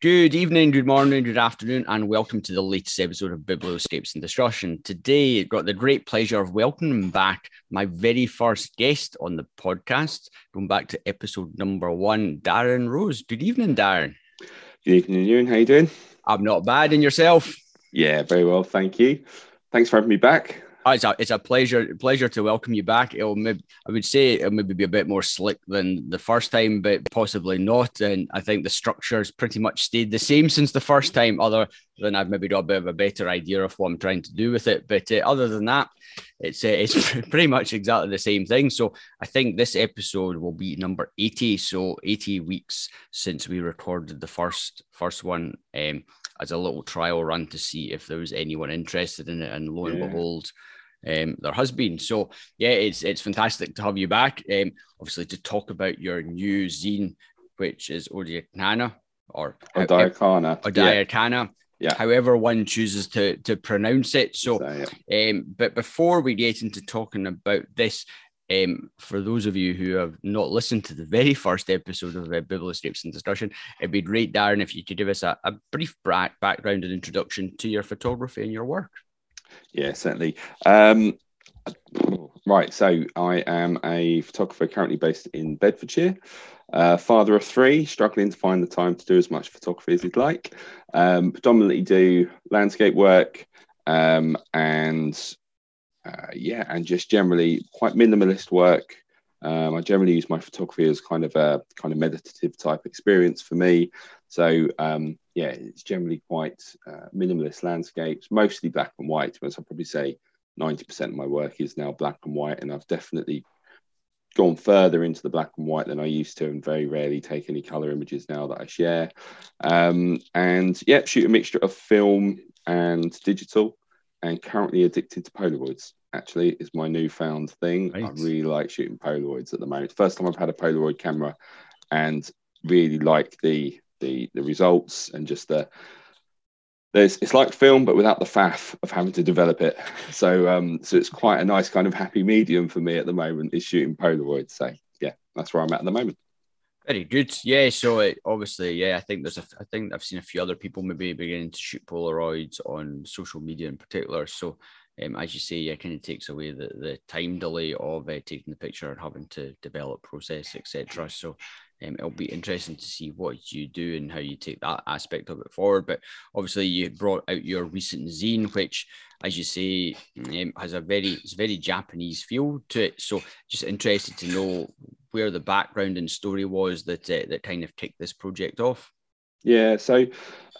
Good evening, good morning, good afternoon, and welcome to the latest episode of Biblioscapes and Discussion. Today, I've got the great pleasure of welcoming back my very first guest on the podcast, going back to episode number one, Darren Rose. Good evening, Darren. Good evening, Ewan. How you doing? I'm not bad. And yourself? Yeah, very well, thank you. Thanks for having me back. Oh, it's a it's a pleasure pleasure to welcome you back. It'll maybe, I would say it'll maybe be a bit more slick than the first time, but possibly not. And I think the structure's pretty much stayed the same since the first time, other than I've maybe got a bit of a better idea of what I'm trying to do with it. But uh, other than that, it's uh, it's pretty much exactly the same thing. So I think this episode will be number 80. So 80 weeks since we recorded the first first one. Um, as a little trial run to see if there was anyone interested in it. And lo and yeah. behold, um, there has been. So yeah, it's it's fantastic to have you back. Um, obviously to talk about your new zine, which is Odiakana or Odiakana. Odiakana. Yeah. Yeah. However, one chooses to to pronounce it. So, so yeah. um, but before we get into talking about this, um, for those of you who have not listened to the very first episode of uh, Biblioscapes and Discussion, it'd be great, Darren, if you could give us a, a brief background and introduction to your photography and your work. Yeah, certainly. Um, right, so I am a photographer currently based in Bedfordshire. Uh, father of three, struggling to find the time to do as much photography as he'd like. Um, predominantly do landscape work um, and uh, yeah, and just generally quite minimalist work. Um, I generally use my photography as kind of a kind of meditative type experience for me. So um, yeah, it's generally quite uh, minimalist landscapes, mostly black and white. As I'd probably say, ninety percent of my work is now black and white, and I've definitely gone further into the black and white than I used to, and very rarely take any color images now that I share. Um, and yeah, shoot a mixture of film and digital and currently addicted to Polaroids. Actually, is my newfound thing. Right. I really like shooting Polaroids at the moment. First time I've had a Polaroid camera, and really like the the the results and just the there's it's like film but without the faff of having to develop it. So um so it's quite a nice kind of happy medium for me at the moment is shooting Polaroids. So yeah, that's where I'm at at the moment. Very good. Yeah. So it, obviously, yeah, I think there's a, I think I've seen a few other people maybe beginning to shoot Polaroids on social media in particular. So, um, as you say, it kind of takes away the, the time delay of uh, taking the picture and having to develop process, etc. So, um, it'll be interesting to see what you do and how you take that aspect of it forward. But obviously, you brought out your recent zine, which, as you say, um, has a very it's very Japanese feel to it. So, just interested to know where the background and story was that uh, that kind of kicked this project off. Yeah, so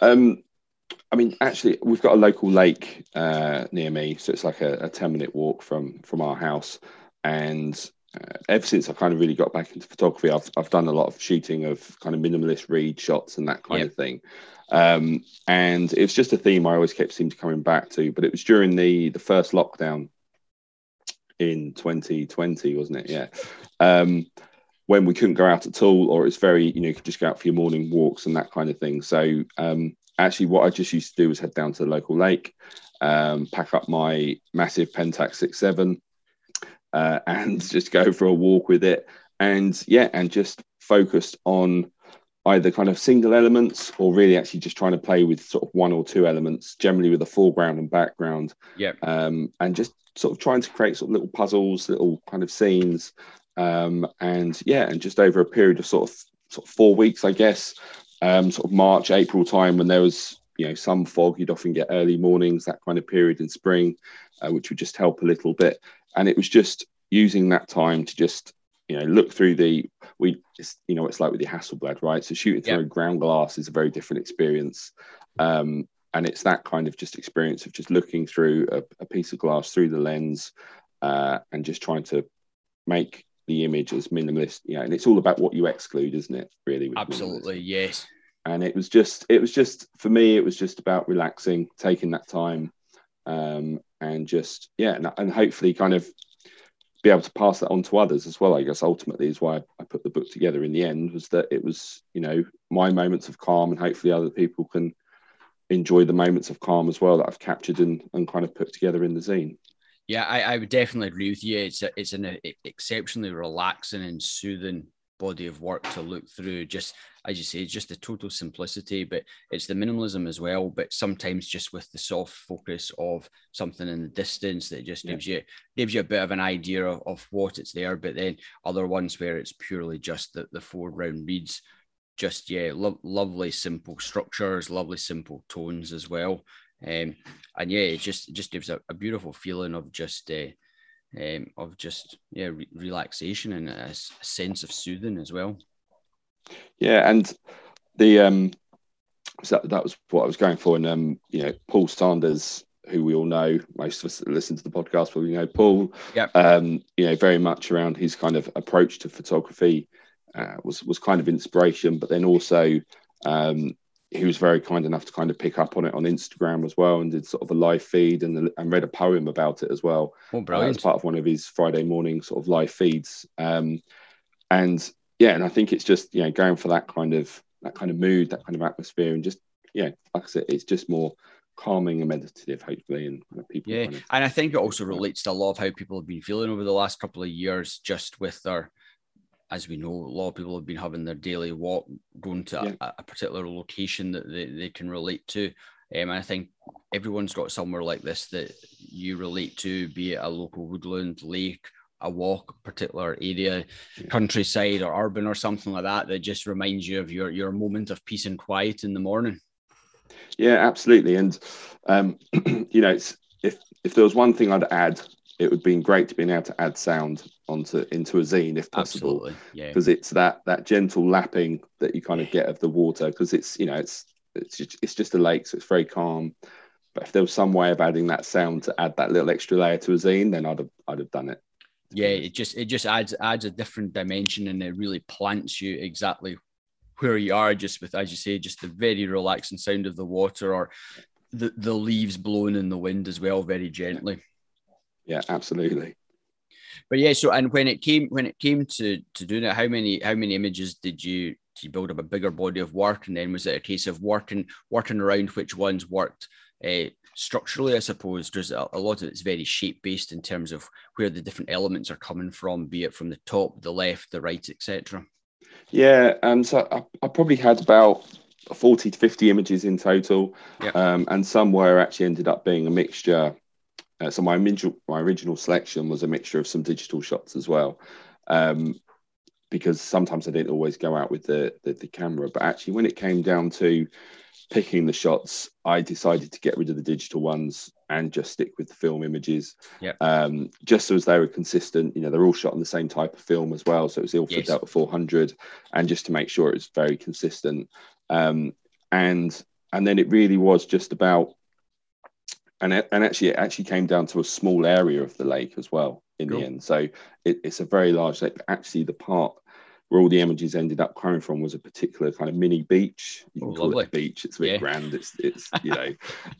um, I mean, actually, we've got a local lake uh, near me, so it's like a, a, ten minute walk from from our house. And uh, ever since I kind of really got back into photography, I've I've done a lot of shooting of kind of minimalist reed shots and that kind yep. of thing. Um, and it's just a theme I always kept seem to coming back to. But it was during the the first lockdown in 2020, wasn't it? Yeah. Um, when we couldn't go out at all, or it's very, you know, you could just go out for your morning walks and that kind of thing. So um, actually, what I just used to do was head down to the local lake, um, pack up my massive Pentax 67, uh, and just go for a walk with it. And yeah, and just focused on either kind of single elements or really actually just trying to play with sort of one or two elements, generally with a foreground and background. Yeah. Um, and just sort of trying to create sort of little puzzles, little kind of scenes. Um, and yeah, and just over a period of sort of sort of four weeks, I guess, um, sort of March, April time when there was you know some fog, you'd often get early mornings, that kind of period in spring, uh, which would just help a little bit. And it was just using that time to just you know look through the we just you know it's like with the Hasselblad, right? So shooting through yep. a ground glass is a very different experience. Um, and it's that kind of just experience of just looking through a, a piece of glass through the lens uh, and just trying to make the image as minimalist you know and it's all about what you exclude isn't it really absolutely yes and it was just it was just for me it was just about relaxing taking that time um, and just yeah and, and hopefully kind of be able to pass that on to others as well i guess ultimately is why i put the book together in the end was that it was you know my moments of calm and hopefully other people can enjoy the moments of calm as well that I've captured and, and kind of put together in the zine. Yeah, I, I would definitely agree with you. It's a, it's an exceptionally relaxing and soothing body of work to look through. Just as you say, just the total simplicity, but it's the minimalism as well. But sometimes just with the soft focus of something in the distance that just gives you gives you a bit of an idea of, of what it's there. But then other ones where it's purely just the, the foreground reeds. Just yeah, lo- lovely simple structures, lovely simple tones as well. Um, and yeah, it just it just gives a, a beautiful feeling of just uh, um, of just yeah re- relaxation and a, a, sense of soothing as well. Yeah, and the um, so that, that was what I was going for, and um, you know, Paul Sanders, who we all know, most of us that listen to the podcast probably know Paul. Yeah. Um, you know, very much around his kind of approach to photography uh, was was kind of inspiration, but then also um, he was very kind enough to kind of pick up on it on Instagram as well, and did sort of a live feed and, and read a poem about it as well. Oh, brilliant! Uh, as part of one of his Friday morning sort of live feeds, um, and yeah, and I think it's just you know going for that kind of that kind of mood, that kind of atmosphere, and just yeah, like I said, it's just more calming and meditative, hopefully, and kind of people. Yeah, kind of, and I think it also relates to a lot of how people have been feeling over the last couple of years, just with their as we know, a lot of people have been having their daily walk, going to yeah. a, a, particular location that they, they can relate to. Um, and I think everyone's got somewhere like this that you relate to, be it a local woodland, lake, a walk, a particular area, yeah. countryside or urban or something like that, that just reminds you of your, your moment of peace and quiet in the morning. Yeah, absolutely. And, um, you know, if, if there was one thing I'd add it would be great to be able to add sound onto into a zine if possible. Absolutely, yeah. Because it's that that gentle lapping that you kind of get of the water because it's you know it's it's just, it's just a lake, so it's very calm. But if there was some way of adding that sound to add that little extra layer to a zine, then I'd have I'd have done it. Yeah, it just it just adds adds a different dimension and it really plants you exactly where you are, just with as you say, just the very relaxing sound of the water or the, the leaves blowing in the wind as well, very gently yeah, absolutely. But yeah, so and when it came when it came to to doing it, how many how many images did you did you build up a bigger body of work, and then was it a case of working working around which ones worked uh, structurally? I suppose there's a, a lot of it's very shape based in terms of where the different elements are coming from, be it from the top, the left, the right, etc. Yeah, um, so I, I probably had about 40 to 50 images in total. Yep. Um, and some were actually ended up being a mixture uh, so my original my original selection was a mixture of some digital shots as well, um, because sometimes I didn't always go out with the, the, the camera. But actually, when it came down to picking the shots, I decided to get rid of the digital ones and just stick with the film images. Yeah. Um, just so as they were consistent, you know, they're all shot on the same type of film as well. So it was Ilford yes. Delta 400, and just to make sure it was very consistent. Um, and and then it really was just about and it, and actually it actually came down to a small area of the lake as well in cool. the end. So it, it's a very large lake. Actually, the part where all the images ended up coming from was a particular kind of mini beach. You can oh, call lovely. it a beach. It's a bit yeah. grand. It's it's you know,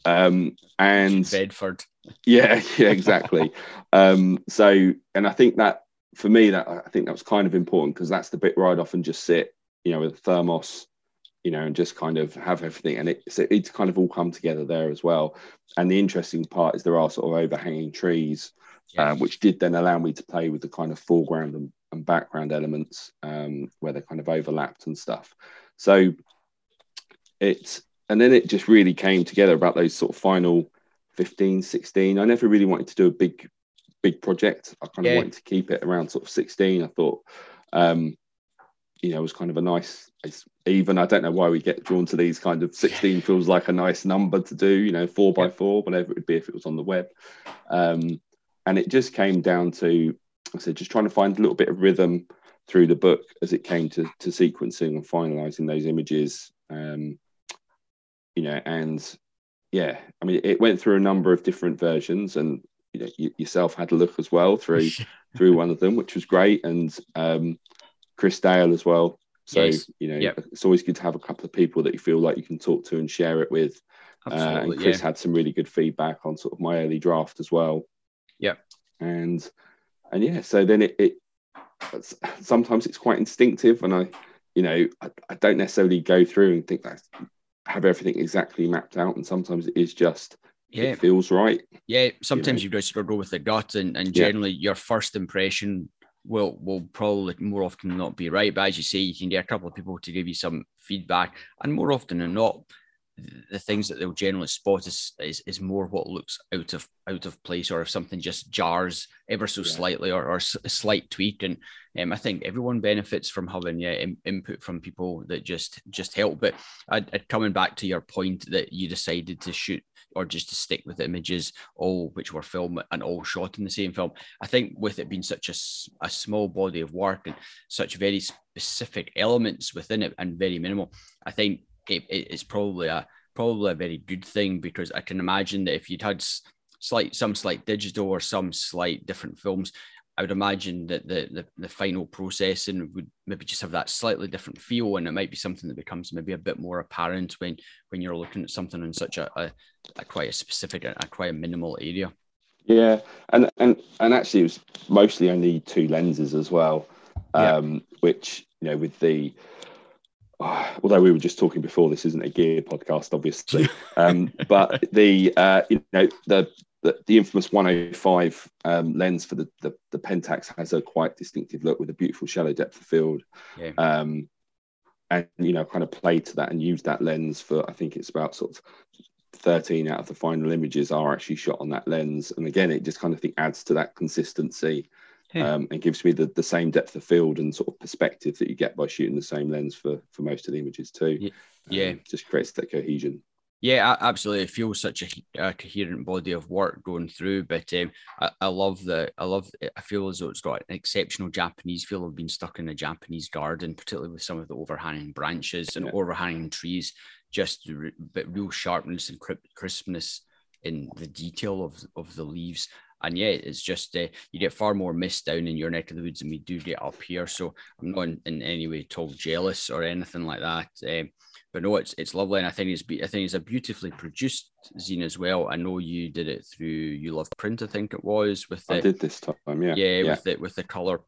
um, and Bedford. Yeah, yeah, exactly. um, so and I think that for me that I think that was kind of important because that's the bit where I'd often just sit, you know, with a thermos you know, and just kind of have everything. And it, so it's kind of all come together there as well. And the interesting part is there are sort of overhanging trees, yes. um, which did then allow me to play with the kind of foreground and, and background elements um, where they kind of overlapped and stuff. So it's, and then it just really came together about those sort of final 15, 16. I never really wanted to do a big, big project. I kind of wanted to keep it around sort of 16. I thought, um, you know, it was kind of a nice, even. I don't know why we get drawn to these kind of 16 feels like a nice number to do, you know, four by four, whatever it would be if it was on the web. Um, and it just came down to, I said, just trying to find a little bit of rhythm through the book as it came to, to sequencing and finalizing those images. Um, you know, and yeah, I mean, it went through a number of different versions, and you know, you, yourself had a look as well through through one of them, which was great. And um, Chris Dale as well. So yes. you know, yep. it's always good to have a couple of people that you feel like you can talk to and share it with. Uh, and Chris yeah. had some really good feedback on sort of my early draft as well. Yeah. And and yeah, so then it, it sometimes it's quite instinctive, and I, you know, I, I don't necessarily go through and think that have everything exactly mapped out, and sometimes it is just yeah. it feels right. Yeah, sometimes you, know? you just go with the gut, and, and generally yeah. your first impression will will probably more often not be right. But as you say, you can get a couple of people to give you some feedback, and more often than not, the things that they'll generally spot is, is, is more what looks out of out of place or if something just jars ever so yeah. slightly or, or a slight tweak and um, I think everyone benefits from having yeah, in, input from people that just just help but I'd, I'd, coming back to your point that you decided to shoot or just to stick with images all which were filmed and all shot in the same film. I think with it being such a, a small body of work and such very specific elements within it and very minimal I think it, it's probably a probably a very good thing because I can imagine that if you'd had slight some slight digital or some slight different films, I would imagine that the, the, the final processing would maybe just have that slightly different feel, and it might be something that becomes maybe a bit more apparent when when you're looking at something in such a, a, a quite a specific, a, a quite a minimal area. Yeah, and and and actually, it was mostly only two lenses as well, um, yeah. which you know with the although we were just talking before, this isn't a gear podcast, obviously. Um, but the uh, you know the, the, the infamous 105 um, lens for the, the, the Pentax has a quite distinctive look with a beautiful shallow depth of field. Yeah. Um, and you know, kind of played to that and used that lens for I think it's about sort of 13 out of the final images are actually shot on that lens. And again, it just kind of think adds to that consistency yeah. um, and gives me the, the same depth of field and sort of perspective that you get by shooting the same lens for for most of the images too. Yeah, yeah. Um, just creates that cohesion. Yeah, absolutely. It feels such a, a coherent body of work going through. But um, I, I, love the, I love, I feel as though it's got an exceptional Japanese feel of being stuck in a Japanese garden, particularly with some of the overhanging branches and yeah. overhanging trees. Just but real sharpness and crispness in the detail of of the leaves and yeah, it's just uh, you get far more mist down in your neck of the woods than we do get up here. So I'm not in, in any way at all jealous or anything like that. Um, but no, it's it's lovely, and I think it's I think it's a beautifully produced zine as well. I know you did it through You Love Print, I think it was with the, I did this time, yeah, yeah, yeah. with it with the color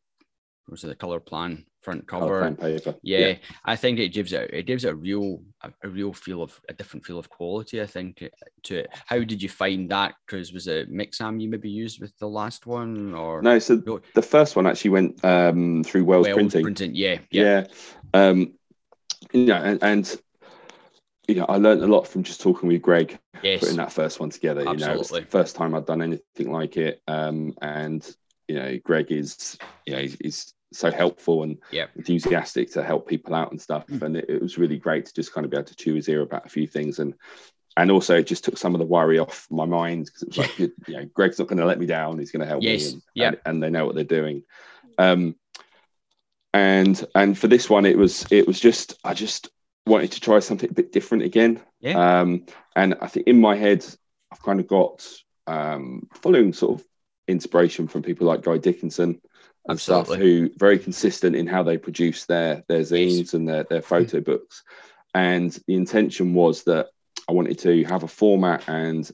was it the color plan front cover? paper. Yeah, yeah, I think it gives it it gives it a real a, a, real feel of a different feel of quality. I think to it. How did you find that? Because was it Mixam you maybe used with the last one or no? So no. the first one actually went um, through Wells, Wells Printing. Printing, yeah, yeah. yeah. Um, you know, and, and you know, I learned a lot from just talking with Greg, yes. putting that first one together. Absolutely. You know, it's the first time I'd done anything like it, um, and you know, Greg is, you know, he's, he's so helpful and yeah. enthusiastic to help people out and stuff. Mm. And it, it, was really great to just kind of be able to chew his ear about a few things. And and also it just took some of the worry off my mind because it was like, you know, Greg's not going to let me down. He's going to help yes. me. And, yeah. and, and, they know what they're doing. Um, and and for this one, it was it was just I just wanted to try something a bit different again. Yeah. Um, and I think in my head, I've kind of got um, following sort of inspiration from people like Guy Dickinson and Absolutely. stuff who very consistent in how they produce their their zines yes. and their, their photo mm. books. And the intention was that I wanted to have a format and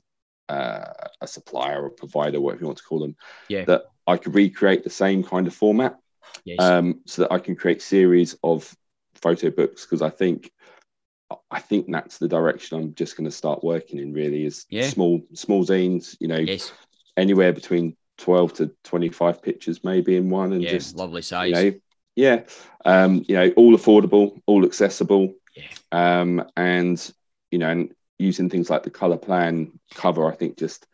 uh, a supplier or provider, whatever you want to call them, yeah. that I could recreate the same kind of format, yes. um, so that I can create series of photo books. Because I think, I think that's the direction I'm just going to start working in. Really, is yeah. small small zines. You know, yes. anywhere between 12 to 25 pictures maybe in one and yeah, just lovely size you know, yeah um you know all affordable all accessible yeah. um and you know and using things like the color plan cover i think just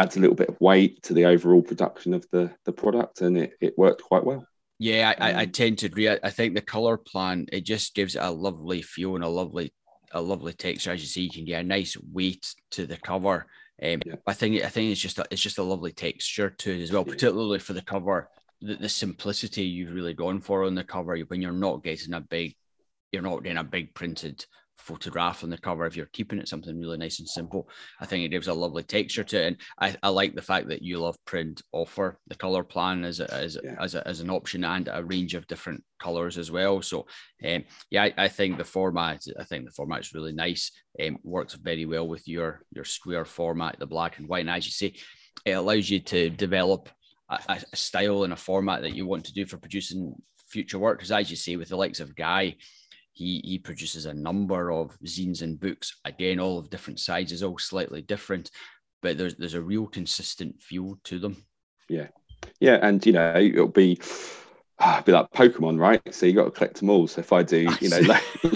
adds a little bit of weight to the overall production of the the product and it, it worked quite well. Yeah I, I, um, tend to agree. I, think the color plan it just gives it a lovely feel and a lovely a lovely texture. As you see you can get a nice weight to the cover um, yeah. I think I think it's just a, it's just a lovely texture to it as well, particularly for the cover. The, the simplicity you've really gone for on the cover when you're not getting a big, you're not getting a big printed photograph on the cover if you're keeping it something really nice and simple. I think it gives a lovely texture to it and i, I like the fact that you love print offer. The color plan as a, as, yeah. as, a, as an option and a range of different colors as well. So um, yeah I, I, think the format i think the format is really nice. Um, works very well with your your square format the black and white. And as you say it allows you to develop a, a style and a format that you want to do for producing future work. Because as you say with the likes of guy he, he produces a number of zines and books, again, all of different sizes, all slightly different, but there's there's a real consistent feel to them. Yeah. Yeah, and you know it'll be ah, be like Pokemon, right? So you got to collect them all. So if I do, you know,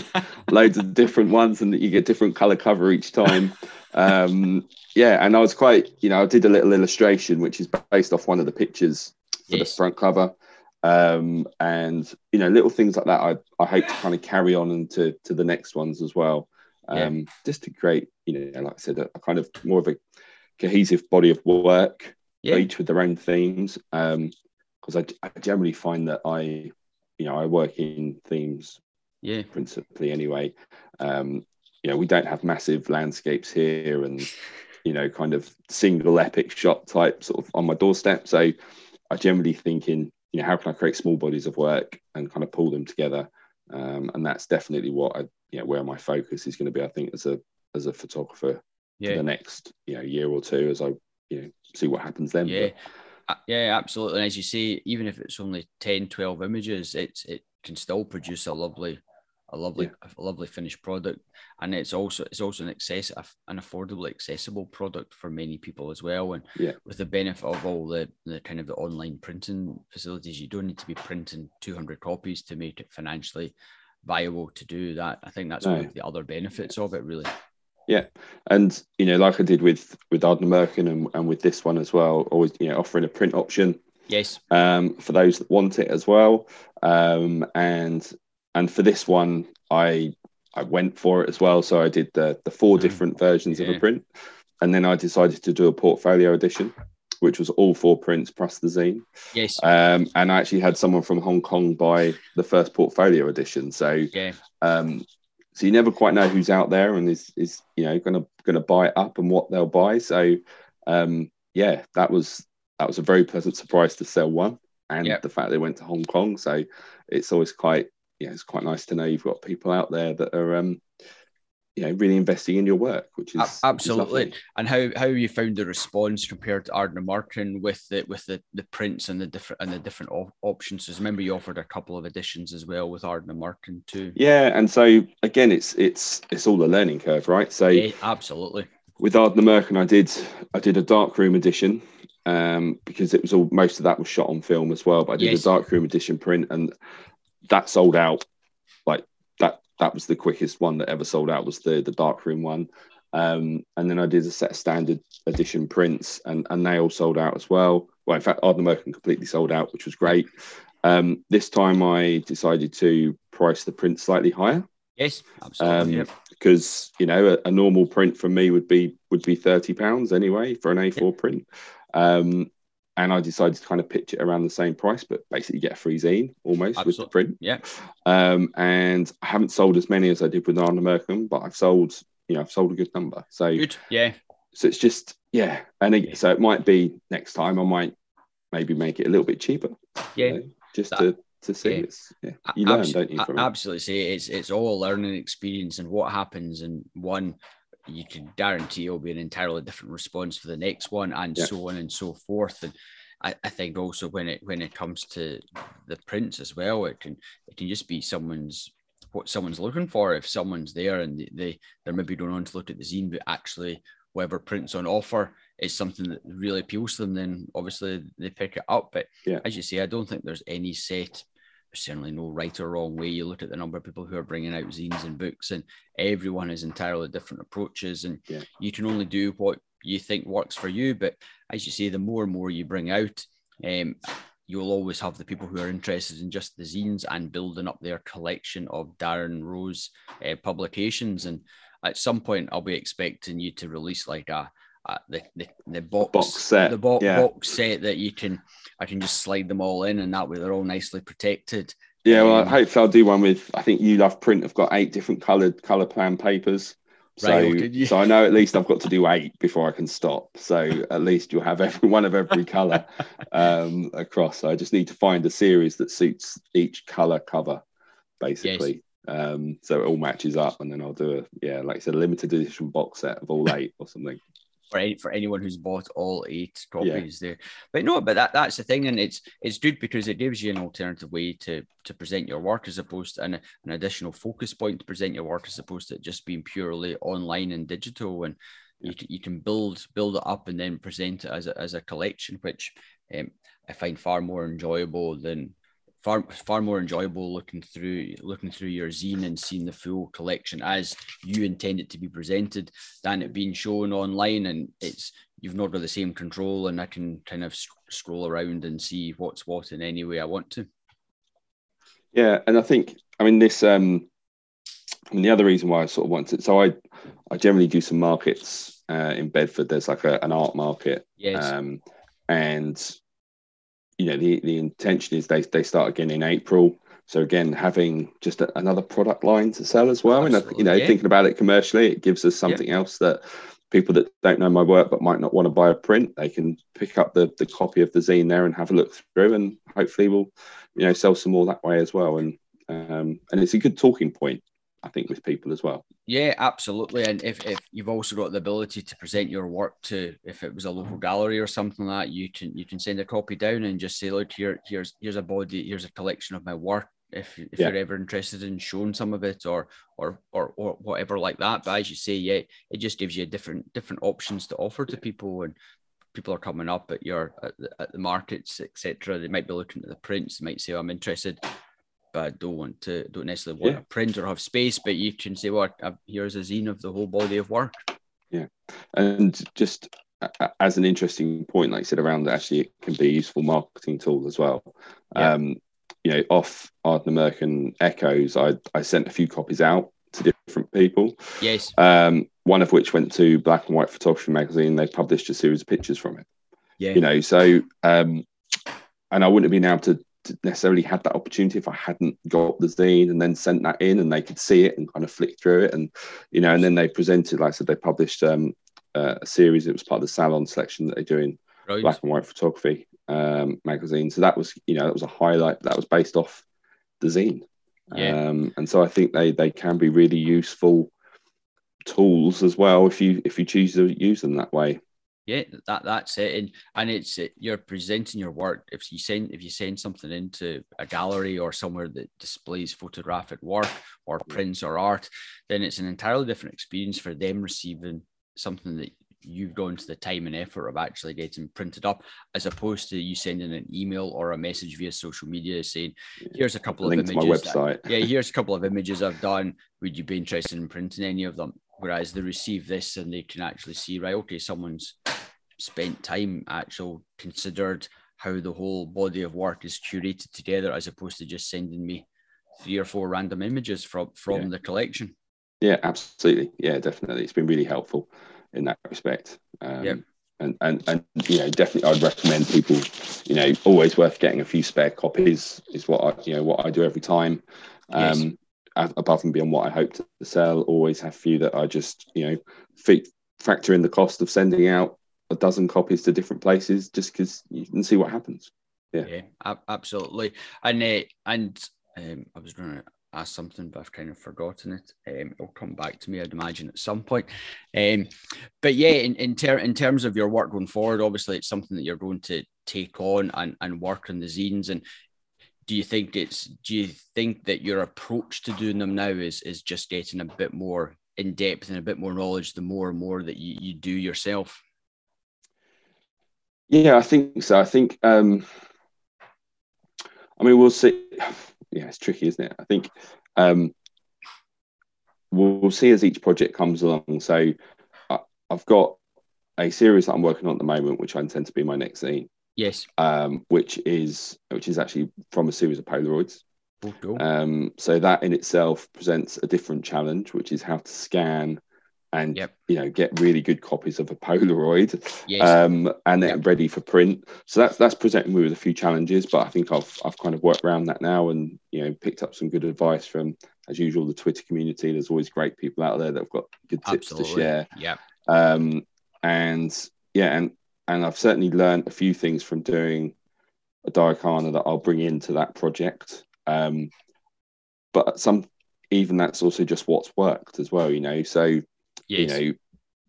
loads of different ones, and you get different color cover each time. Um, yeah, and I was quite, you know, I did a little illustration which is based off one of the pictures for yes. the front cover. Um, and you know, little things like that. I, I hope to kind of carry on into to the next ones as well. Um, yeah. just to create, you know, like I said, a, a, kind of more of a cohesive body of work, yeah. each with their own themes. Um, because I, I generally find that I, you know, I work in themes, yeah, principally anyway. Um, you know, we don't have massive landscapes here, and you know, kind of single epic shot type sort of on my doorstep. So I generally think in, you know, how can I create small bodies of work and kind of pull them together. Um, and that's definitely what I, you know, where my focus is going to be. I think as a as a photographer yeah. for the next you know year or two as I you know see what happens then. Yeah. But, yeah, absolutely. And as you say, even if it's only 10, 12 images, it's it can still produce a lovely a lovely yeah. a lovely finished product and it's also it's also an access an affordably accessible product for many people as well and yeah. with the benefit of all the the kind of the online printing facilities you don't need to be printing 200 copies to make it financially viable to do that i think that's no. one of the other benefits of it really yeah, and you know, like I did with with Ardnamurchan and, and with this one as well, always you know offering a print option. Yes. Um, for those that want it as well, um, and and for this one, I I went for it as well. So I did the the four mm. different versions yeah. of a print, and then I decided to do a portfolio edition, which was all four prints plus the zine. Yes. Um, and I actually had someone from Hong Kong buy the first portfolio edition. So yeah. Um, so you never quite know who's out there and is is you know gonna gonna buy it up and what they'll buy. So um, yeah, that was that was a very pleasant surprise to sell one, and yep. the fact they went to Hong Kong. So it's always quite yeah, it's quite nice to know you've got people out there that are um, you know really investing in your work which is absolutely which is and how how you found the response compared to Ardnamurchan with the with the the prints and the different and the different op- options? Because remember you offered a couple of editions as well with Ardnamurchan too. Yeah and so again it's it's it's all a learning curve right? So yeah, absolutely. with Ardnamurchan I did I did a darkroom edition um because it was all most of that was shot on film as well but I did yes. a darkroom edition print and that sold out like that that was the quickest one that ever sold out was the the dark room one. Um, and then I did a set of standard edition prints, and and they all sold out as well. Well, in fact, Ardnamurchan completely sold out, which was great. Um, this time I decided to price the print slightly higher. Yes, absolutely. Um, Because you know a, a, normal print for me would be would be thirty pounds anyway for an A4 yep. print. And I decided to kind of pitch it around the same price, but basically get a free zine almost Absolutely. with the print. Yeah. Um, and I haven't sold as many as I did with Ardnamurchan, but I've sold, you know, I've sold a good number. So good. Yeah. So it's just yeah, and it, yeah. so it might be next time I might maybe make it a little bit cheaper. Yeah. You know, just that, to to see yeah. it's yeah you learn, don't you? absolutely, see it's it's all a learning experience, and what happens And one you can guarantee it'll be an entirely different response for the next one, and yeah. so on and so forth. And I, I think also when it when it comes to the prints as well, it can it can just be someone's what someone's looking for. If someone's there and they, they they're maybe going on to look at the zine, but actually whatever prints on offer is something that really appeals to them, then obviously they pick it up. But yeah. as you say, I don't think there's any set certainly no right or wrong way. You look at the number of people who are bringing out zines and books, and everyone has entirely different approaches, and yeah. you can only do what you think works for you. But as you say, the more and more you bring out, um, you'll always have the people who are interested in just the zines and building up their collection of Darren Rose uh, publications. And at some point, I'll be expecting you to release like a uh, the, the the box, box set, the bo- yeah. box set that you can I can just slide them all in, and that way they're all nicely protected. Yeah, well, um, hopefully I'll do one with. I think you love print. I've got eight different coloured colour plan papers. So, right, so I know at least I've got to do eight before I can stop. So at least you'll have every one of every color um, across. So I just need to find a series that suits each color cover, basically. Yes. Um, so it all matches up, and then I'll do a yeah, like I said, a limited edition box set of all eight or something for any, for anyone who's bought all eight copies yeah. there. But no, but that, that's the thing, and it's it's good because it gives you an alternative way to to present your work as opposed to an, an additional focus point to present your work as opposed to just being purely online and digital. And you, you can build build it up and then present it as a, as a collection, which um, I find far more enjoyable than far far more enjoyable looking through looking through your zine and seeing the full collection as you intend it to be presented than it being shown online and it's you've not got the same control and I can kind of sc- scroll around and see what's what in any way I want to. Yeah, and I think I mean this um I mean the other reason why I sort of want wanted so I I generally do some markets uh, in Bedford. There's like a, an art market. Yes. Um, and you know the the intention is they they start again in April. So again, having just a, another product line to sell as well, Absolutely, and you know, yeah. thinking about it commercially, it gives us something yeah. else that people that don't know my work but might not want to buy a print, they can pick up the the copy of the zine there and have a look through, and hopefully we'll you know sell some more that way as well. And um, and it's a good talking point I think with people as well. Yeah, absolutely. And if, if you've also got the ability to present your work to, if it was a local gallery or something like that, you can you can send a copy down and just say, look, here here's here's a body, here's a collection of my work. If, if yeah. you're ever interested in showing some of it or or or or whatever like that, but as you say, yeah, it just gives you different different options to offer to people and people are coming up at your at the, at the markets etc they might be looking at the prints they might say oh, i'm interested but I don't want to don't necessarily want yeah. a print or have space. But you can say, well, here's a zine of the whole body of work. Yeah, and just as an interesting point, like I said, around that, actually, it can be a useful marketing tool as well. Yeah. Um, you know, off Ardnamurchan Echoes, I I sent a few copies out to different people. Yes. Um, one of which went to Black and White Photography magazine. They published a series of pictures from it. Yeah. You know, so um, and I wouldn't have been able to necessarily had that opportunity if I hadn't got the zine and then sent that in and they could see it and kind of flick through it. And you know and then they presented like I said they published um, uh, a series. It was part of the salon selection that they do in right. black and white photography um, magazine. So that was you know that was a highlight that was based off the zine. Yeah. Um, and so I think they they can be really useful tools as well if you if you choose to use them that way yeah that that's it and and it's you're presenting your work. If you send if you send something into a gallery or somewhere that displays photographic work or prints or art then it's an entirely different experience for them receiving something that you've gone to the time and effort of actually getting printed up as opposed to you sending an email or a message via social media saying here's a couple Link of images to my website. That, yeah here's a couple of images i've done. Would you be interested in printing any of them? Whereas they receive this and they can actually see right okay someone's spent time actual considered how the whole body of work is curated together as opposed to just sending me three or four random images from from yeah. the collection. Yeah absolutely. Yeah definitely. It's been really helpful in that respect um, yeah. and, and and you know definitely i'd recommend people you know always worth getting a few spare copies is what i you know what i do every time um yes above and beyond what I hope to sell, always have few that I just, you know, f- factor in the cost of sending out a dozen copies to different places just because you can see what happens. Yeah, yeah absolutely. And uh, and um, I was going to ask something, but I've kind of forgotten it. Um, it'll come back to me, I'd imagine, at some point. Um, but yeah, in in, ter- in terms of your work going forward, obviously it's something that you're going to take on and, and work on the zines. And do you think it's do you think that your approach to doing them now is is just getting a bit more in depth and a bit more knowledge the more and more that you, you do yourself yeah i think so i think um i mean we'll see yeah it's tricky isn't it i think um we'll, we'll see as each project comes along so I, i've got a series that i'm working on at the moment which i intend to be my next scene. Yes. Um, which is which is actually from a series of Polaroids. Oh, cool. Um, so that in itself presents a different challenge, which is how to scan and yep. you know get really good copies of a Polaroid, yes. um, and then yep. ready for print. So that's that's presenting me with a few challenges, but I think I've I've kind of worked around that now, and you know picked up some good advice from, as usual, the Twitter community. There's always great people out there that've got good tips Absolutely. to share. Yeah. Um, and yeah, and and I've certainly learned a few things from doing a Diakana that I'll bring into that project. Um, but some even that's also just what's worked as well, you know. So yes. you know,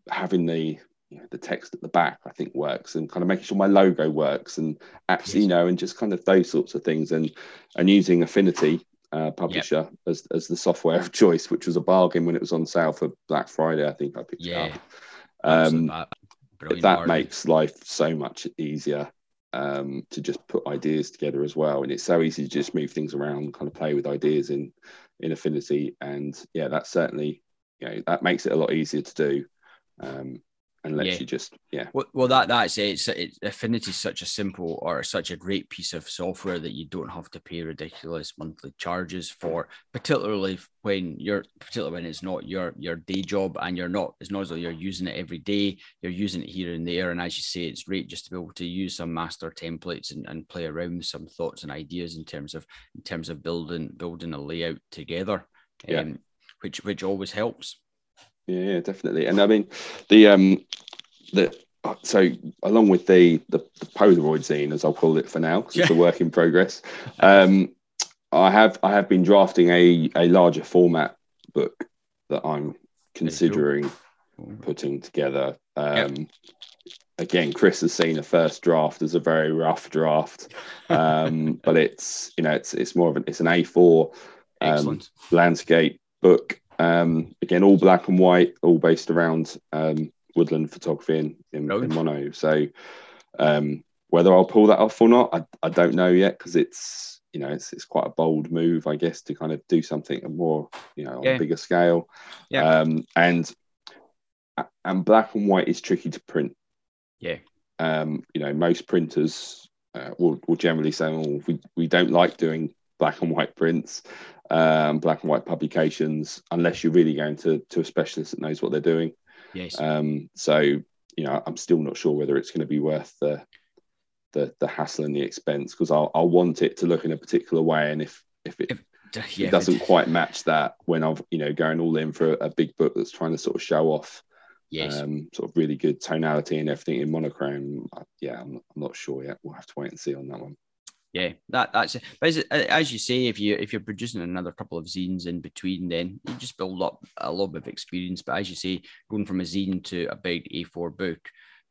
having the you know, the text at the back, I think works, and kind of making sure my logo works, and actually, yes. you know, and just kind of those sorts of things, and and using Affinity uh, publisher yep. as as the software of choice, which was a bargain when it was on sale for Black Friday. I think I picked yeah. it up. Um, that makes life so much easier. um, to just put ideas together as well. And it's so easy to just move things around, kind of play with ideas in in Affinity. And yeah, that's certainly you know that makes it a lot easier to do. Um, and lets yeah. you just yeah. Well, well that that's it. It's, it, Affinity is such a simple or such a great piece of software that you don't have to pay ridiculous monthly charges for, particularly when you're particularly when it's not your your day job and you're not it's not as though you're using it every day. You're using it here and there, and as you say, it's great just to be able to use some master templates and, and play around with some thoughts and ideas in terms of in terms of building building a layout together. Yeah. Um, which which always helps. Yeah, yeah, definitely. And I mean, the um, the so along with the, the, the Polaroid zine, as I'll call it for now, because yeah. it's a work in progress. Um, I have I have been drafting a a larger format book that I'm considering putting together. Um, yep. Again, Chris has seen a first draft as a very rough draft, um, but it's you know it's it's more of an it's an A4 um, landscape book um, again, all black and white, all based around um, woodland photography in, in, in mono. So um, whether I'll pull that off or not, I, I don't know yet because it's you know it's, it's quite a bold move, I guess, to kind of do something more you know on yeah. a bigger scale. Yeah. Um, and and black and white is tricky to print. Yeah. Um, you know, most printers uh, will, will generally say, "Oh, we, we don't like doing black and white prints." um, black and white publications unless you're really going to to a specialist that knows what they're doing. Yes. Um, so you know, I'm still not sure whether it's going to be worth the the, the hassle and the expense because I'll, I'll want it to look in a particular way, and if if it, if, yeah, it doesn't quite match that when I've you know going all in for a, a big book that's trying to sort of show off yes. um, sort of really good tonality and everything in monochrome. Yeah, I'm, I'm not sure yet. We'll have to wait and see on that one yeah, that that's it. But as, as, you say, if you if you're producing another couple of zines in between, then you just build up a lot of experience. But as you say, going from a zine to a big A4 book,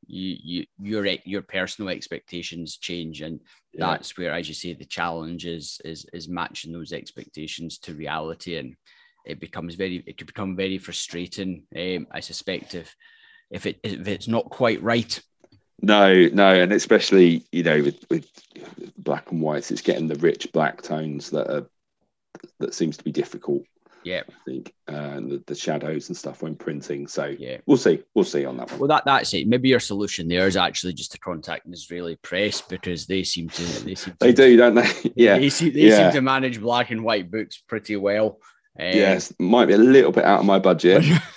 you you your your personal expectations change, and yeah. that's where, as you say, the challenge is is is matching those expectations to reality, and it becomes very it could become very frustrating. Um, I suspect if if it if it's not quite right no, no, and especially you know with, with black and whites, it's getting the rich black tones that are that seems to be difficult. Yeah, I think, uh, the, the, shadows and stuff when printing. So yeah, we'll see, we'll see on that one. Well, that that's it. Maybe your solution there is actually just to contact a Nazraeli Press because they seem to they seem to, they do, don't they? yeah, they, see, they yeah. seem to manage black and white books pretty well. Um, yes, might be a little bit out of my budget.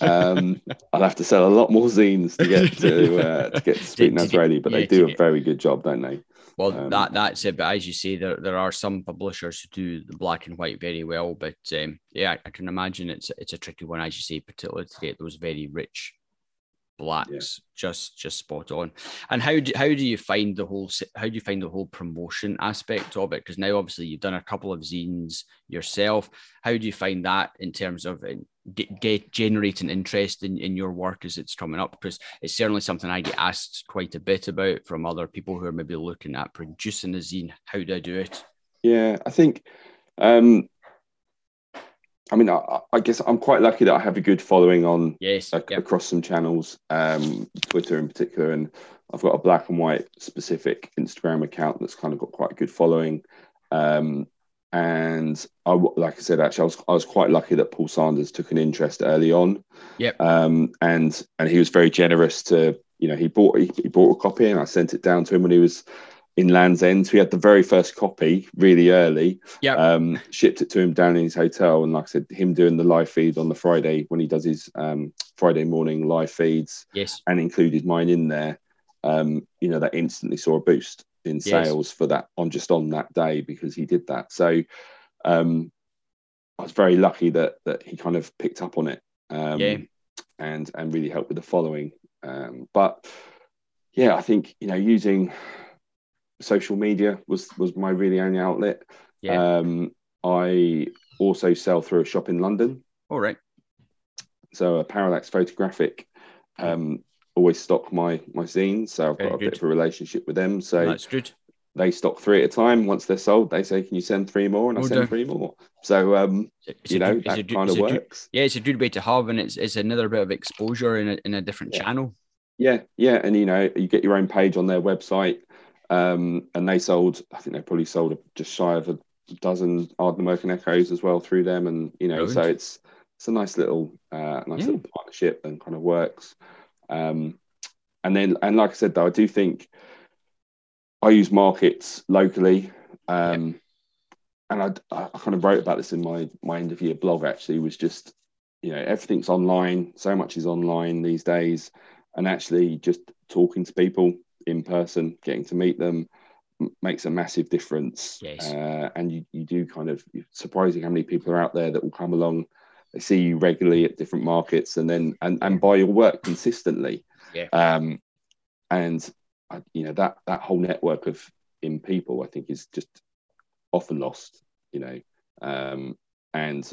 um, I'll have to sell a lot more zines to get to uh, to get to Speak Nazraeli, but yeah, they do a very good job, don't they? Well, um, that that's it. But as you say, there there are some publishers who do the black and white very well. But um, yeah, I can imagine it's it's a tricky one, as you say, particularly to get those very rich blacks yeah. just just spot on and how do how do you find the whole how do you find the whole promotion aspect of it because now obviously you've done a couple of zines yourself how do you find that in terms of get, get generating interest in, in your work as it's coming up because it's certainly something I get asked quite a bit about from other people who are maybe looking at producing a zine. How do I do it? Yeah, I think, um, I mean, I, I guess I'm quite lucky that I have a good following on yes yep. across some channels, um, Twitter in particular, and I've got a black and white specific Instagram account that's kind of got quite a good following. Um, and I, like I said, actually, I was I was quite lucky that Paul Sanders took an interest early on. Yep. Um, and and he was very generous to, you know, he bought he, he bought a copy, and I sent it down to him when he was in Land's End. So he had the very first copy really early. Yeah. Um, shipped it to him down in his hotel, and like I said, him doing the live feed on the Friday when he does his um, Friday morning live feeds. Yes. And included mine in there. Um, you know, that instantly saw a boost in sales yes. for that on just on that day because he did that. So um, I was very lucky that that he kind of picked up on it. Um, yeah. And and really helped with the following. Um, but yeah, I think you know using social media was was my really only outlet. Yeah. Um, I also sell through a shop in London. All right. So a Parallax Photographic um, always stock my my zines, so I've Very got a good. bit of a relationship with them. So that's good. They stock three at a time. Once they're sold, they say, "Can you send three more?" And I send three more. So um, it's you know good, that kind of works. yeah, it's a good way to have, and it's it's another bit of exposure in a in a different yeah. channel. Yeah, yeah, and you know you get your own page on their website. Um, and they sold, I think they probably sold just shy of a dozen Ardnamurchan Echoes as well through them. And, you know, Brilliant. so it's, it's a nice little, uh, nice yeah. little partnership and kind of works. Um, and then, and like I said, though, I do think I use markets locally. Um, and I, I kind of wrote about this in my my end of year blog actually was just you know everything's online so much is online these days and actually just talking to people in person getting to meet them makes a massive difference. Yes. uh, and you, you do kind of surprising how many people are out there that will come along. They see you regularly at different markets and then and, and buy your work consistently. Yeah. um and uh, you know that that whole network of in people i think is just often lost, you know, um, and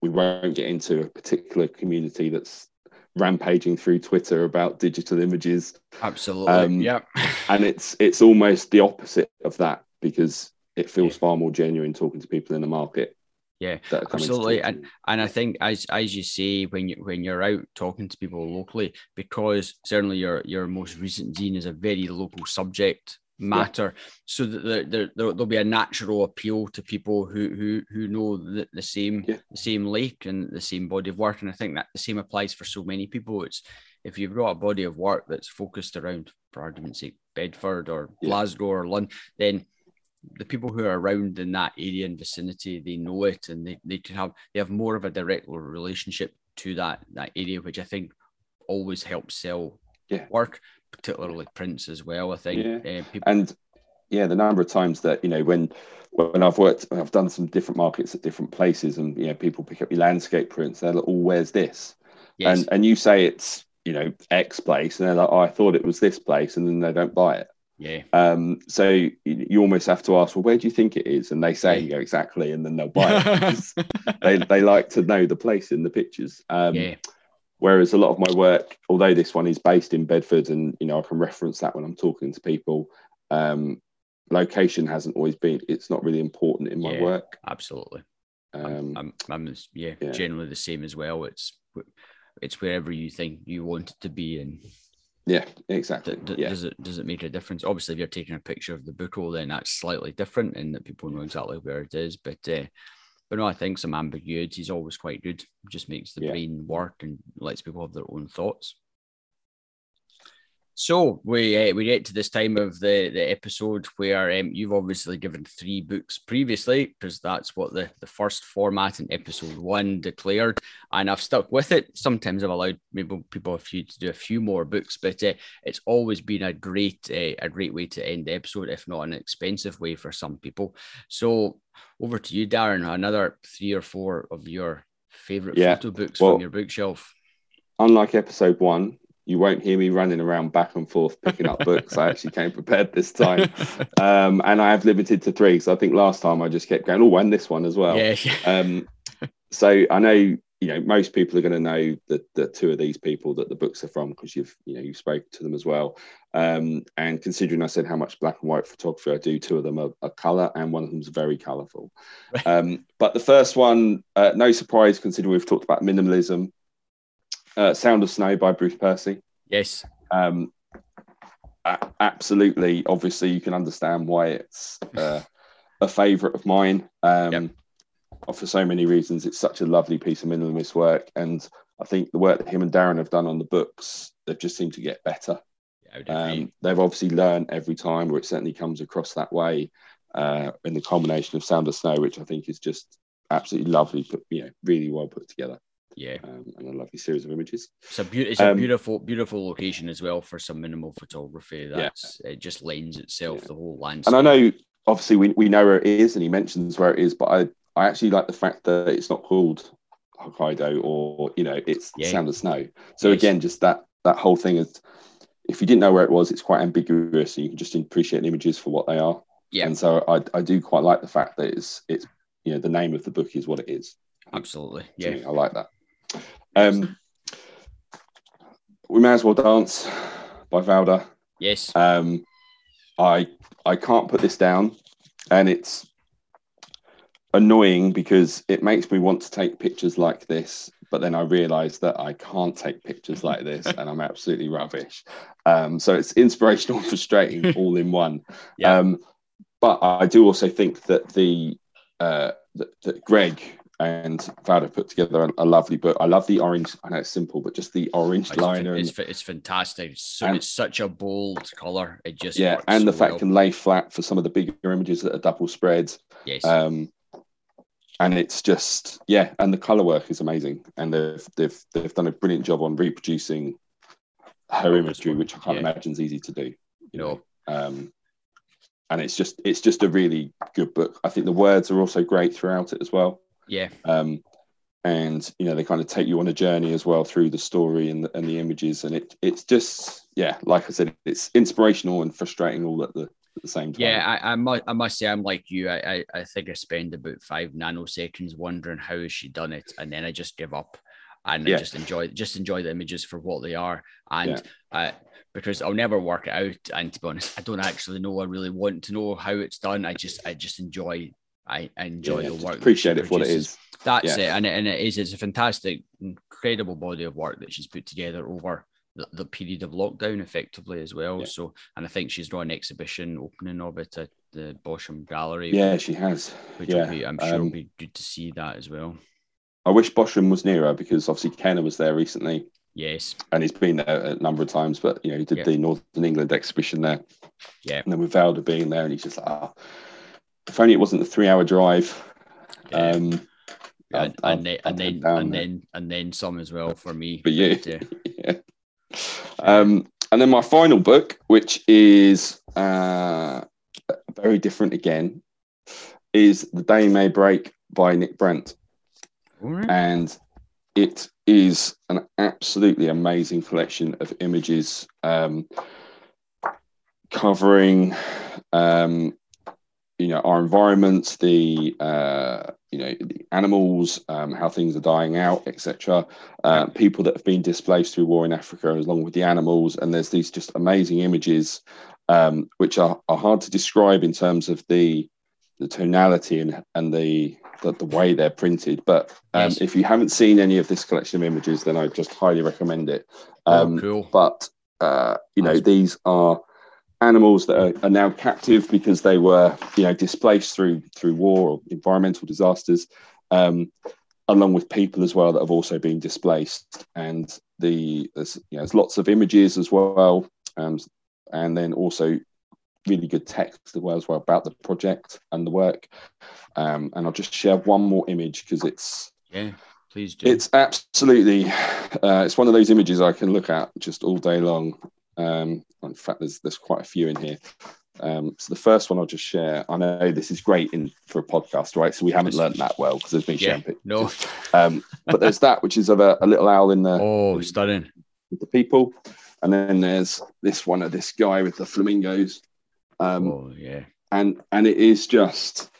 we won't get into a particular community that's rampaging through Twitter about digital images. Absolutely. Um, yeah. and it's it's almost the opposite of that because it feels yeah. far more genuine talking to people in the market. Yeah, absolutely. And and I think as as you say, when you when you're out talking to people locally, because certainly your your most recent zine is a very local subject matter yeah. so that there, there, there'll be a natural appeal to people who who who know the, the same yeah. the same lake and the same body of work and i think that the same applies for so many people it's if you've got a body of work that's focused around for argument's sake bedford or yeah. glasgow or london then the people who are around in that area and vicinity they know it and they, they can have they have more of a direct relationship to that that area which i think always helps sell yeah. work particularly prints as well. I think. Yeah. Uh, people... And yeah, the number of times that you know when when I've worked, I've done some different markets at different places, and you know people pick up your landscape prints. They're like, "Oh, where's this?" Yes. And and you say it's you know X place, and they're like, "Oh, I thought it was this place," and then they don't buy it. Yeah. Um, so you, you almost have to ask, well, where do you think it is? And they say, yeah. you exactly, and then they'll buy it. they they like to know the place in the pictures. Um, yeah. Whereas a lot of my work, although this one is based in Bedford, and you know I can reference that when I'm talking to people, um, location hasn't always been. It's not really important in my yeah, work. Absolutely. Um, I'm, I'm, I'm yeah, yeah, generally the same as well. It's it's wherever you think you want it to be, and yeah, exactly. D- yeah. Does it does it make a difference? Obviously, if you're taking a picture of the Buachaille, then that's slightly different, in that people know exactly where it is. But uh, but no, I think some ambiguity is always quite good. It just makes the yeah. brain work and lets people have their own thoughts. So we uh, we get to this time of the, the episode where um, you've obviously given three books previously because that's what the, the first format in episode one declared, and I've stuck with it. Sometimes I've allowed maybe people a few to do a few more books, but uh, it's always been a great uh, a great way to end the episode, if not an expensive way for some people. So over to you, Darren. Another three or four of your favorite yeah. photo books well, from your bookshelf. Unlike episode one, you won't hear me running around back and forth picking up books. I actually came prepared this time, um, and I have limited to three. So I think last time I just kept going, oh, and this one as well. Yeah. um, so I know you know most people are going to know the the two of these people that the books are from because you've you know you've spoken to them as well. Um, and considering I said how much black and white photography I do, two of them are, are color, and one of them is very colourful. Um, but the first one, uh, no surprise, considering we've talked about minimalism uh, Sound of Snow by Bruce Percy. Yes. Um, a- absolutely. Obviously, you can understand why it's uh, a favourite of mine. Um, yep. For so many reasons, it's such a lovely piece of minimalist work, and I think the work that him and Darren have done on the books, they've just seemed to get better. Yeah, um, they've obviously learned every time, or it certainly comes across that way uh, in the combination of Sound of Snow, which I think is just absolutely lovely, but you know, really well put together. Yeah, um, and a lovely series of images. It's a, be- it's a um, beautiful, beautiful location as well for some minimal photography. That's yeah. it just lends itself yeah. the whole landscape. And I know, obviously, we, we know where it is, and he mentions where it is, but I I actually like the fact that it's not called Hokkaido or you know it's yeah. Sound of Snow. So yes. again, just that that whole thing is, if you didn't know where it was, it's quite ambiguous, and you can just appreciate the images for what they are. Yeah, and so I I do quite like the fact that it's it's you know the name of the book is what it is. Absolutely, yeah, I like that. Um, we may as well dance by Valda. Yes. Um, I I can't put this down, and it's annoying because it makes me want to take pictures like this, but then I realise that I can't take pictures like this and I'm absolutely rubbish. Um, so it's inspirational and frustrating all in one. Yeah. Um, but I do also think that the uh, that, that Greg and Valda put together a, lovely book. I love the orange. I know it's simple, but just the orange it's, liner. It's, and, it's fantastic. It's, so, and, it's such a bold color. It just yeah, and so the fact well. can lay flat for some of the bigger images that are double spread. Yes. Um, and it's just yeah, and the color work is amazing, and they've they've they've done a brilliant job on reproducing her imagery, which I can't yeah. imagine is easy to do. You know, um, and it's just it's just a really good book. I think the words are also great throughout it as well. Yeah. Um, and you know they kind of take you on a journey as well through the story and the, and the images, and it it's just yeah, like I said, it's inspirational and frustrating all at the at the same time. Yeah, I, I must I must say I'm like you. I, I, I think I spend about five nanoseconds wondering how has she done it, and then I just give up and yeah. I just enjoy just enjoy the images for what they are. And yeah. uh, because I'll never work it out, and to be honest, I don't actually know. I really want to know how it's done. I just I just enjoy I enjoy yeah, the work. Appreciate it for what it is. That's it, and it, and it is. It's a fantastic, incredible body of work that she's put together over the, the period of lockdown, effectively as well. Yeah. So, and I think she's got an exhibition opening of it at the Bosham Gallery. Yeah, she has. Which yeah. Be, I'm sure um, will be good to see that as well. I wish Bosham was nearer because obviously Kenner was there recently. Yes. And he's been there a number of times, but you know, he did yeah. the Northern England exhibition there. Yeah. And then with Valda being there, and he's just like, oh, if only it wasn't a three hour drive. Yeah. Um, and, I'll, and, then, and then and then and then some as well for me. But yeah, yeah. yeah. Um, and then my final book, which is uh, very different again, is The Day May Break by Nick Brandt. Right. And it is an absolutely amazing collection of images um, covering um, you know our environment, the uh, you know the animals, um, how things are dying out, etc. Uh, people that have been displaced through war in Africa, along with the animals, and there's these just amazing images um, which are, are hard to describe in terms of the the tonality and and the the, the way they're printed. But um, yes. if you haven't seen any of this collection of images, then I just highly recommend it. Oh, um, cool. But uh, you know, these are animals that are, are, now captive because they were, you know, displaced through through war or environmental disasters, um, along with people as well that have also been displaced. And the there's, you know, there's lots of images as well, um, and then also really good text as well as well about the project and the work. Um, and I'll just share one more image because it's yeah. Please do. It's absolutely, uh, it's one of those images I can look at just all day long. Um, in fact, there's there's quite a few in here. Um, so the first one I'll just share. I know this is great in for a podcast, right? So we haven't learned that well because there's been yeah, champagne. No, um, but there's that which is of a, a little owl in the oh stunning with the people, and then there's this one of this guy with the flamingos. Um, oh yeah, and and it is just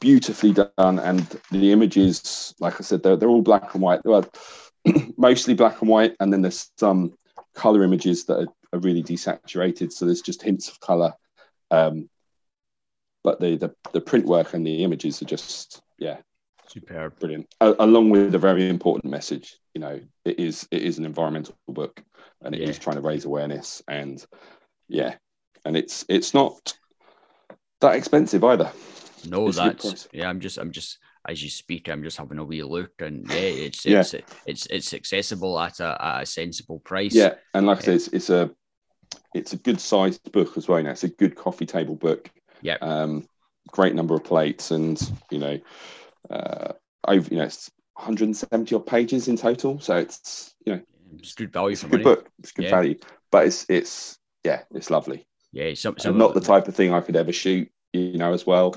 beautifully done, and the images, like I said, they're they're all black and white. Well, mostly black and white, and then there's some color images that are, are really desaturated. So there's just hints of color. Um, but the, the, the print work and the images are just, yeah, superb, brilliant. A- along with a very important message, you know, it is it is an environmental book, and it yeah. is trying to raise awareness. And yeah, and it's it's not that expensive either. No, it's that's yeah. I'm just I'm just as you speak, I'm just having a wee look, and yeah, it's yeah. it's it's it's accessible at a, at a sensible price. Yeah, and like I said, it's, it's a it's a good sized book as well. Now it's a good coffee table book. Yeah. Um, great number of plates, and you know, uh, over you know, it's 170 odd pages in total. So it's you know, it's good value it's for a good money. book. It's good yeah. value, but it's it's yeah, it's lovely. Yeah, some, some not the type of thing I could ever shoot. You know, as well.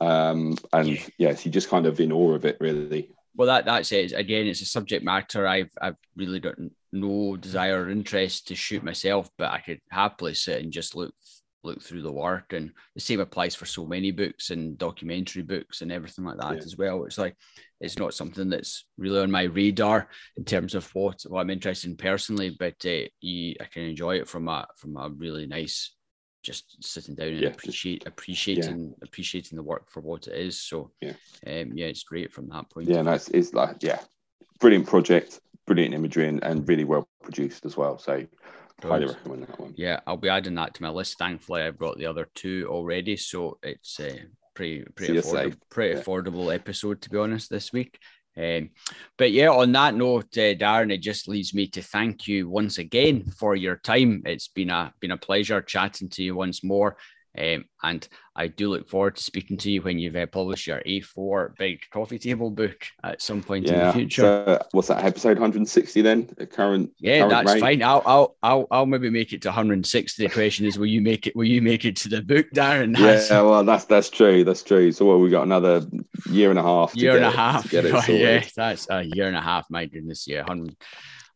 Um, and yeah. yes, you just kind of in awe of it, really. Well, that that's it. Again, it's a subject matter I've I've really got no desire or interest to shoot myself, but I could happily sit and just look look through the work. And the same applies for so many books and documentary books and everything like that yeah. as well. It's like it's not something that's really on my radar in terms of what, what I'm interested in personally, but uh, you, I can enjoy it from a from a really nice just sitting down and yeah, appreciate appreciating yeah. appreciating the work for what it is. So yeah, um, yeah, it's great from that point. Yeah, no, it's, it's like yeah, brilliant project, brilliant imagery, and, and really well produced as well. So highly recommend that one. Yeah, I'll be adding that to my list. Thankfully, I've got the other two already, so it's uh, pretty pretty affordable, pretty yeah. affordable episode to be honest this week. Um, but yeah, on that note, uh, Darren, it just leaves me to thank you once again for your time. It's been a been a pleasure chatting to you once more. Um, and I do look forward to speaking to you when you've uh, published your A4 big coffee table book at some point yeah. in the future. So, what's that episode 160 then? The current yeah, current that's fine. I'll, I'll I'll I'll maybe make it to 160. The question is, will you make it? Will you make it to the book, Darren? That's, yeah, well, that's that's true. That's true. So, well, we got another year and a half. Year and a half. It, yeah, that's a year and a half. My goodness, yeah, 100.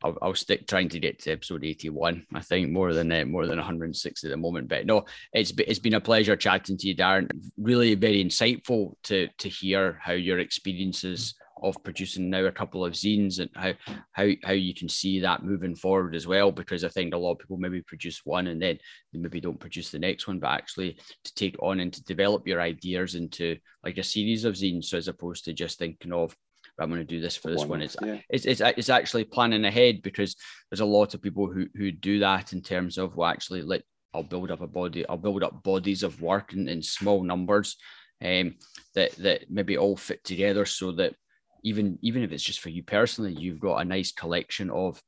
I'll, I'll stick trying to get to episode 81. I think more than uh, more than 160 at the moment. But no, it's it's been a pleasure chatting to you, Darren. Really very insightful to to hear how your experiences of producing now a couple of zines and how how how you can see that moving forward as well. Because I think a lot of people maybe produce one and then they maybe don't produce the next one, but actually to take on and to develop your ideas into like a series of zines, so as opposed to just thinking of I'm going to do this for this one. one. It's, yeah. it's, it's, it's actually planning ahead because there's a lot of people who, who do that in terms of, well, actually, like, I'll build up a body, I'll build up bodies of work in, in small numbers um, that, that maybe all fit together so that even, even if it's just for you personally, you've got a nice collection of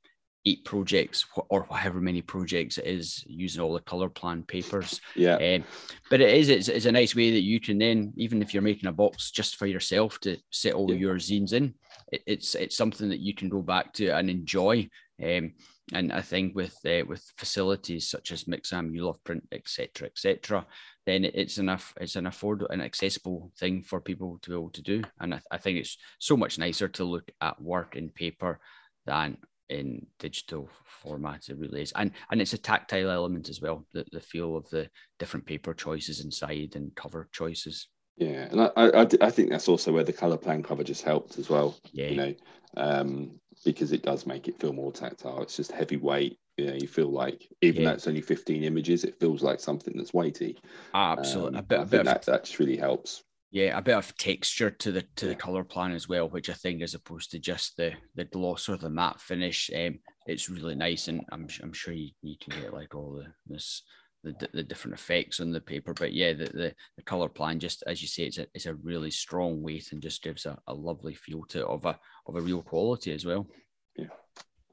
eight projects or however many projects it is using all the color plan papers yeah um, but it is it's, it's, a nice way that you can then even if you're making a box just for yourself to set all yeah. your zines in it, it's it's something that you can go back to and enjoy um, and I think with uh, with facilities such as Mixam, you love print, etc., etc., then it's enough. It's an affordable and accessible thing for people to be able to do. And I, I think it's so much nicer to look at work in paper than in digital format it really is. And and it's a tactile element as well the, the feel of the different paper choices inside and cover choices. Yeah and I, I i think that's also where the color plan cover just helped as well yeah. you know um because it does make it feel more tactile. It's just heavyweight you know you feel like even yeah. though it's only 15 images it feels like something that's weighty. Absolutely um, a bit, a bit of, that, that just really helps yeah, a bit of texture to the to the color plan as well, which I think, as opposed to just the the gloss or the matte finish, um, it's really nice, and I'm I'm sure you, you can get like all the this the, the different effects on the paper. But yeah, the, the, the color plan, just as you say, it's a, it's a really strong weight and just gives a, a lovely feel to it of a of a real quality as well. Yeah,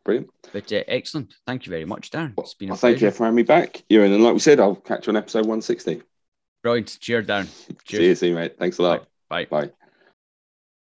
brilliant. But uh, excellent. Thank you very much, Darren. It's been well, thank you for having me back, Ewan. And like we said, I'll catch you on episode 160. Brilliant. Cheers, Darren. Cheers. See you soon, mate. Thanks a lot. Bye. Bye. Bye.